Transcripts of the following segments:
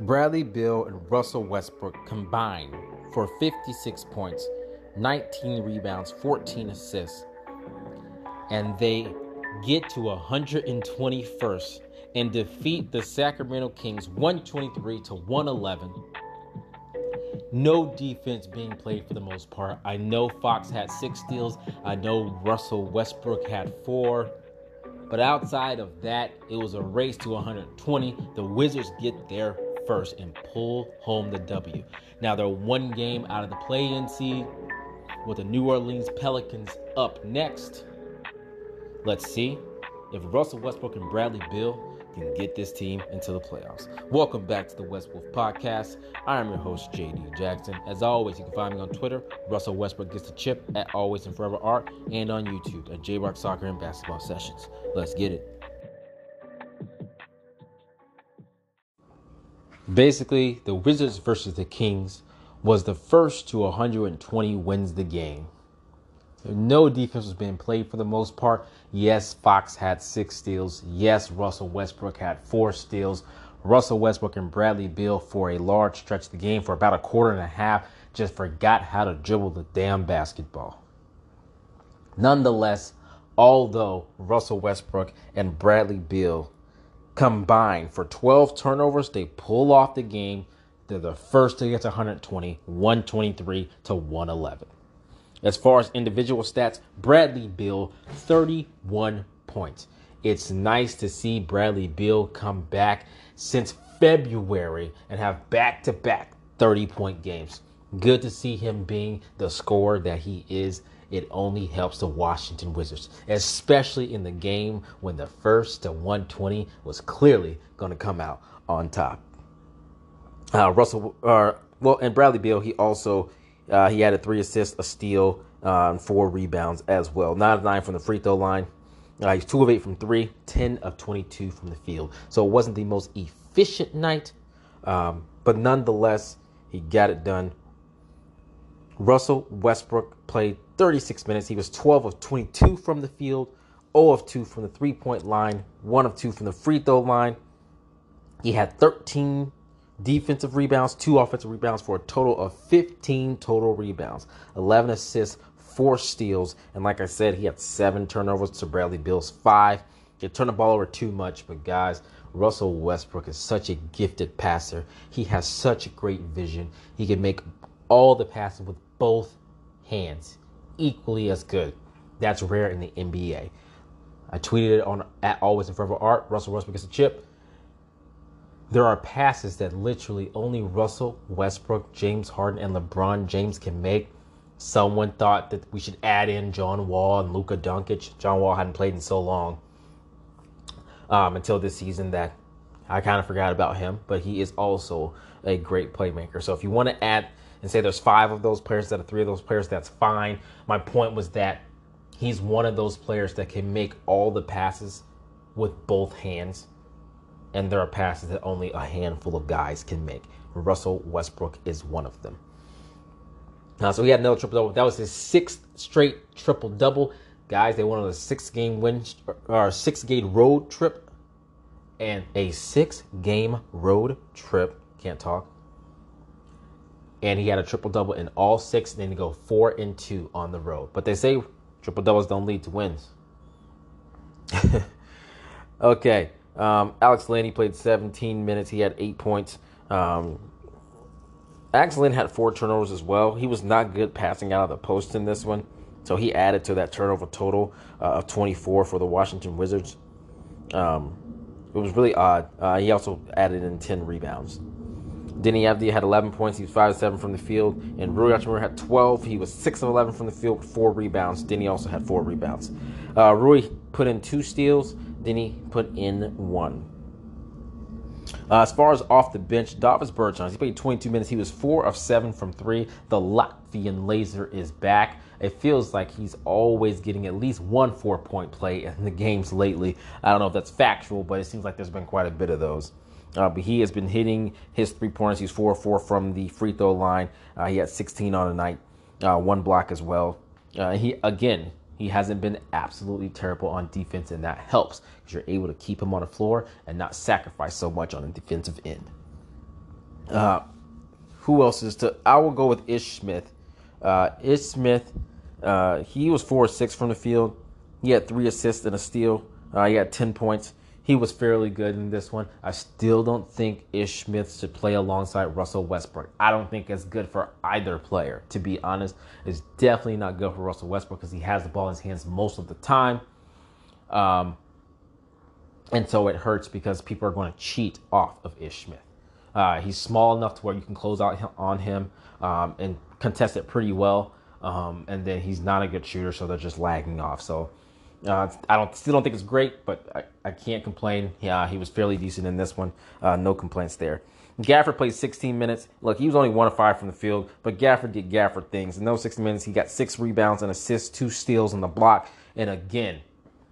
Bradley Beal and Russell Westbrook combined for 56 points, 19 rebounds, 14 assists, and they get to 121st and defeat the Sacramento Kings 123 to 111. No defense being played for the most part. I know Fox had six steals. I know Russell Westbrook had four. But outside of that, it was a race to 120. The Wizards get there first and pull home the W. Now they're one game out of the play-in seed with the New Orleans Pelicans up next. Let's see if Russell Westbrook and Bradley Beal can get this team into the playoffs. Welcome back to the West Wolf Podcast. I am your host, JD Jackson. As always, you can find me on Twitter, Russell Westbrook Gets the Chip at Always and Forever Art, and on YouTube at J Rock Soccer and Basketball Sessions. Let's get it. Basically, the Wizards versus the Kings was the first to 120 wins the game. No defense was being played for the most part. Yes, Fox had six steals. Yes, Russell Westbrook had four steals. Russell Westbrook and Bradley Beal, for a large stretch of the game, for about a quarter and a half, just forgot how to dribble the damn basketball. Nonetheless, although Russell Westbrook and Bradley Beal combined for 12 turnovers, they pull off the game. They're the first to get to 120, 123 to 111. As far as individual stats, Bradley Beal, 31 points. It's nice to see Bradley Beal come back since February and have back to back 30 point games. Good to see him being the scorer that he is. It only helps the Washington Wizards, especially in the game when the first to 120 was clearly going to come out on top. Uh, Russell, uh, well, and Bradley Beal, he also uh, he added three assists, a steal, and four rebounds as well. Nine of nine from the free throw line. Uh, he's two of eight from three, 10 of 22 from the field. So it wasn't the most efficient night, um, but nonetheless, he got it done. Russell Westbrook played 36 minutes. He was 12 of 22 from the field, 0 of 2 from the three point line, 1 of 2 from the free throw line. He had 13 defensive rebounds, two offensive rebounds for a total of 15 total rebounds, 11 assists, four steals, and like I said, he had seven turnovers to Bradley Beal's five. He turned the ball over too much, but guys, Russell Westbrook is such a gifted passer. He has such great vision. He can make all the passes with both hands equally as good. That's rare in the NBA. I tweeted it on at Always and Forever Art. Russell Westbrook gets a chip. There are passes that literally only Russell Westbrook, James Harden, and LeBron James can make. Someone thought that we should add in John Wall and Luka Doncic. John Wall hadn't played in so long um, until this season that I kind of forgot about him, but he is also a great playmaker. So if you want to add and say there's five of those players that are three of those players, that's fine. My point was that he's one of those players that can make all the passes with both hands and there are passes that only a handful of guys can make. Russell Westbrook is one of them. Uh, so he had another triple double. That was his sixth straight triple double. Guys, they went on a six game win or six game road trip and a six game road trip. Can't talk. And he had a triple double in all six, and then he go four and two on the road. But they say triple doubles don't lead to wins. okay. Um, Alex he played 17 minutes. He had eight points. Um, Alex Len had four turnovers as well. He was not good passing out of the post in this one. So he added to that turnover total uh, of 24 for the Washington Wizards. Um, it was really odd. Uh, he also added in 10 rebounds. Deni Avdija had 11 points. He was 5 7 from the field. And Rui Hachimura had 12. He was 6 of 11 from the field 4 rebounds. Deni also had 4 rebounds. Uh, Rui put in 2 steals. Deni put in 1. Uh, as far as off the bench, Davis Bertans, he played 22 minutes. He was 4 of 7 from 3. The Latvian laser is back. It feels like he's always getting at least one four point play in the games lately. I don't know if that's factual, but it seems like there's been quite a bit of those. Uh, but he has been hitting his three pointers. He's 4 4 from the free throw line. Uh, he had 16 on the night, uh, one block as well. Uh, he Again, he hasn't been absolutely terrible on defense, and that helps because you're able to keep him on the floor and not sacrifice so much on the defensive end. Uh, who else is to? I will go with Ish Smith. Uh, Ish Smith, he was four or six from the field. He had three assists and a steal. He had ten points. He was fairly good in this one. I still don't think Ish Smith should play alongside Russell Westbrook. I don't think it's good for either player, to be honest. It's definitely not good for Russell Westbrook because he has the ball in his hands most of the time. Um, and so it hurts because people are going to cheat off of Ish Smith. Uh, he's small enough to where you can close out on him um, and contest it pretty well. Um, and then he's not a good shooter, so they're just lagging off. So uh, I don't still don't think it's great, but I, I can't complain. Yeah, he was fairly decent in this one. Uh, no complaints there. Gafford played 16 minutes. Look, he was only one of five from the field, but Gafford did Gafford things. In those 16 minutes, he got six rebounds and assists, two steals on the block. And again,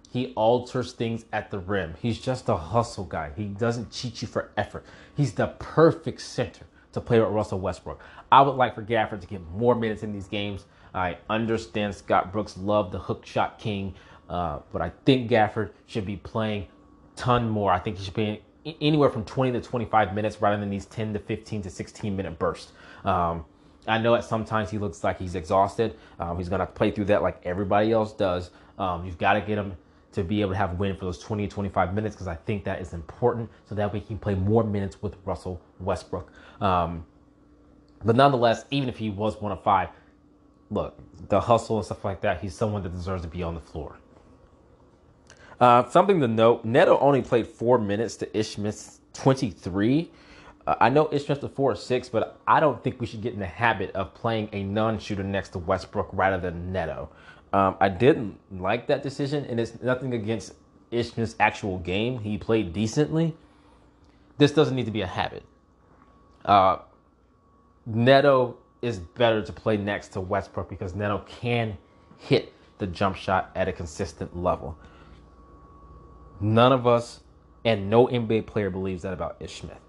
he alters things at the rim. He's just a hustle guy. He doesn't cheat you for effort. He's the perfect center to play with Russell Westbrook. I would like for Gafford to get more minutes in these games. I understand Scott Brooks loved the hook shot king, uh, but I think Gafford should be playing ton more. I think he should be anywhere from 20 to 25 minutes rather than these 10 to 15 to 16 minute bursts. Um, I know that sometimes he looks like he's exhausted. Um, he's going to play through that like everybody else does. Um, you've got to get him to be able to have win for those 20 to 25 minutes because I think that is important so that we can play more minutes with Russell Westbrook. Um, but nonetheless, even if he was one of five, look, the hustle and stuff like that, he's someone that deserves to be on the floor. Uh, something to note Neto only played four minutes to Ish Smith's 23. Uh, I know Ish Smith's a four or six, but I don't think we should get in the habit of playing a non shooter next to Westbrook rather than Neto. Um, I didn't like that decision, and it's nothing against Ish Smith's actual game. He played decently. This doesn't need to be a habit. Uh, Neto is better to play next to Westbrook because Neto can hit the jump shot at a consistent level. None of us and no NBA player believes that about Ish Smith.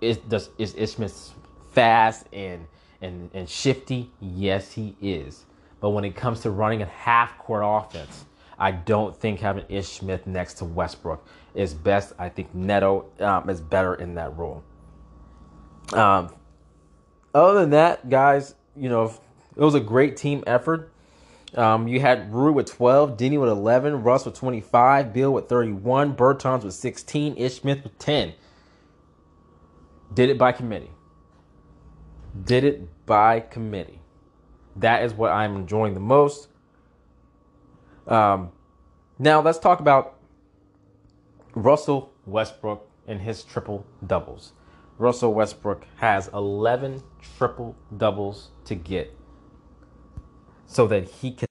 Is does is Ish Smith fast and and and shifty? Yes, he is. But when it comes to running a half court offense, I don't think having Ish Smith next to Westbrook is best. I think Neto um, is better in that role. Um, other than that, guys, you know, it was a great team effort. Um, you had Rui with 12, Deni with 11, Russ with 25, Bill with 31, Bertans with 16, Ish Smith with 10. Did it by committee. Did it by committee. That is what I'm enjoying the most. Um, now let's talk about Russell Westbrook and his triple doubles. Russell Westbrook has 11 triple doubles to get so that he can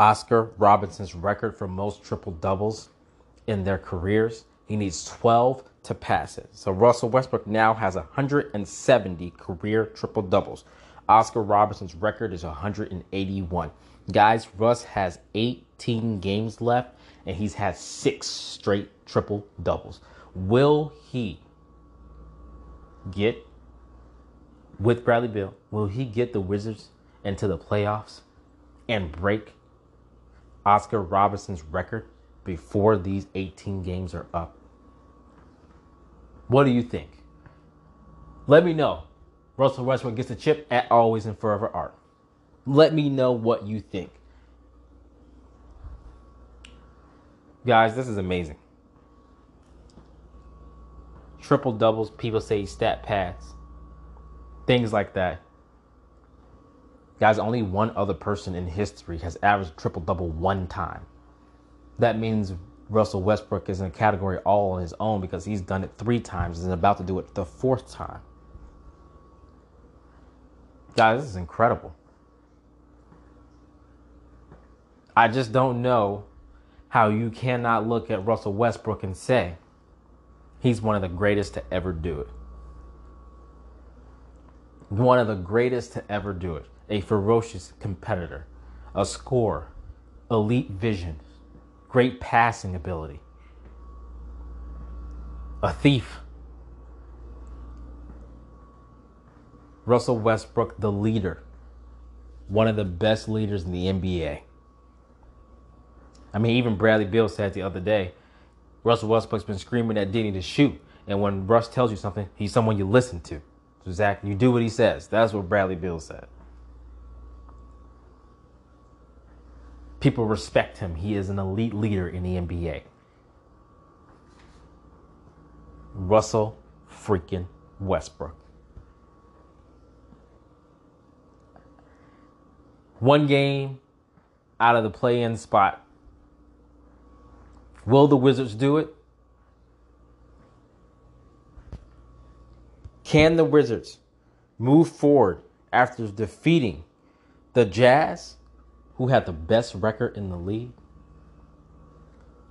Oscar Robertson's record for most triple doubles in their careers. He needs 12 to pass it. So Russell Westbrook now has 170 career triple doubles. Oscar Robertson's record is 181. Guys, Russ has 18 games left and he's had six straight triple doubles. Will he get with Bradley Beal? Will he get the Wizards into the playoffs and break Oscar Robertson's record before these 18 games are up? What do you think? Let me know. Russell Westbrook gets a chip at Always and Forever Art. Let me know what you think. Guys, this is amazing. Triple doubles, people say stat pads, things like that. Guys, only one other person in history has averaged triple double one time. That means Russell Westbrook is in a category all on his own because he's done it three times and is about to do it the fourth time. Guys, this is incredible. I just don't know how you cannot look at Russell Westbrook and say he's one of the greatest to ever do it. One of the greatest to ever do it. A ferocious competitor, a scorer, elite vision, great passing ability, a thief Russell Westbrook, the leader, one of the best leaders in the NBA. I mean, even Bradley Beal said the other day, Russell Westbrook's been screaming at Deni to shoot, And when Russ tells you something, he's someone you listen to. So Zach, you do what he says. That's what Bradley Beal said. People respect him. He is an elite leader in the NBA. Russell freaking Westbrook. One game out of the play in spot. Will the Wizards do it? Can the Wizards move forward after defeating the Jazz, who had the best record in the league,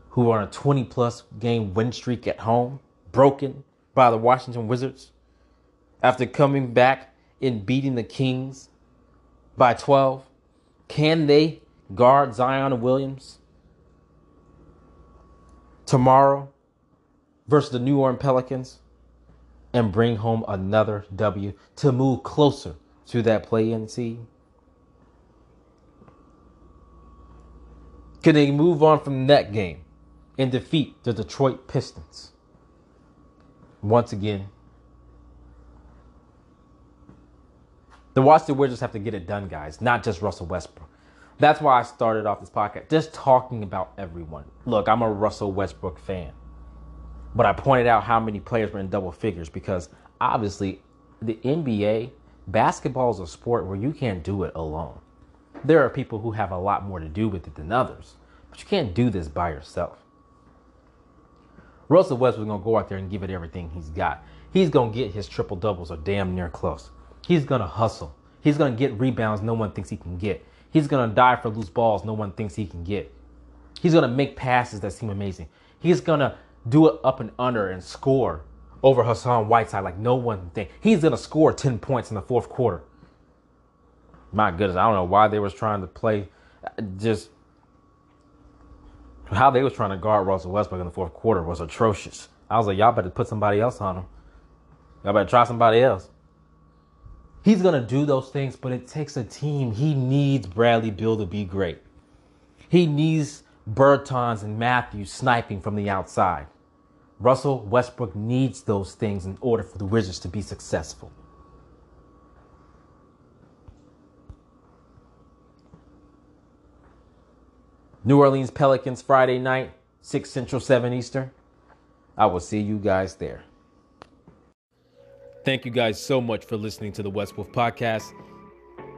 who are on a 20 plus game win streak at home, broken by the Washington Wizards, after coming back and beating the Kings by 12? Can they guard Zion Williams tomorrow versus the New Orleans Pelicans? and bring home another W to move closer to that play in seed? Can they move on from that game and defeat the Detroit Pistons? Once again, the Washington Wizards have to get it done, guys, not just Russell Westbrook. That's why I started off this podcast, just talking about everyone. Look, I'm a Russell Westbrook fan. But I pointed out how many players were in double figures because obviously the NBA, basketball is a sport where you can't do it alone. There are people who have a lot more to do with it than others, but you can't do this by yourself. Russell Westbrook's gonna go out there and give it everything he's got. He's gonna get his triple doubles or damn near close. He's gonna hustle. He's gonna get rebounds no one thinks he can get. He's gonna die for loose balls no one thinks he can get. He's gonna make passes that seem amazing. He's gonna do it up and under and score over Hassan Whiteside like no one think. He's gonna score 10 points in the fourth quarter. My goodness, I don't know why they was trying to play uh, just how they was trying to guard Russell Westbrook in the fourth quarter was atrocious. I was like, y'all better put somebody else on him. Y'all better try somebody else. He's gonna do those things, but it takes a team. He needs Bradley Beal to be great. He needs Bertans and Mathews sniping from the outside. Russell Westbrook needs those things in order for the Wizards to be successful. New Orleans Pelicans Friday night, 6 Central, 7 Eastern. I will see you guys there. Thank you guys so much for listening to the West Wolf podcast.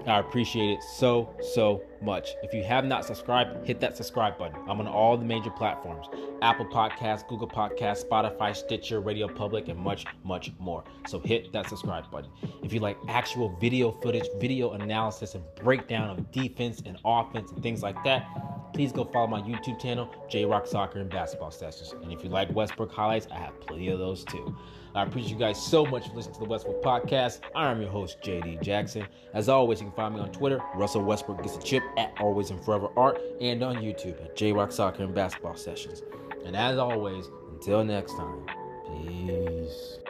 I appreciate it so, so much. If you have not subscribed, hit that subscribe button. I'm on all the major platforms Apple Podcasts, Google Podcasts, Spotify, Stitcher, Radio Public, and much, much more. So hit that subscribe button. If you like actual video footage, video analysis, and breakdown of defense and offense and things like that, please go follow my YouTube channel, J Rock Soccer and Basketball Sessions. And if you like Westbrook highlights, I have plenty of those too. I appreciate you guys so much for listening to the Westbrook Podcast. I am your host, JD Jackson. As always, you can find me on Twitter, Russell Westbrook Gets a Chip at Always and Forever Art, and on YouTube at J Rock Soccer and Basketball Sessions. And as always, until next time, peace.